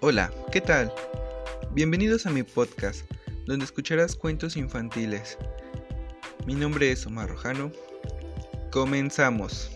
Hola, ¿qué tal? Bienvenidos a mi podcast, donde escucharás cuentos infantiles. Mi nombre es Omar Rojano. Comenzamos.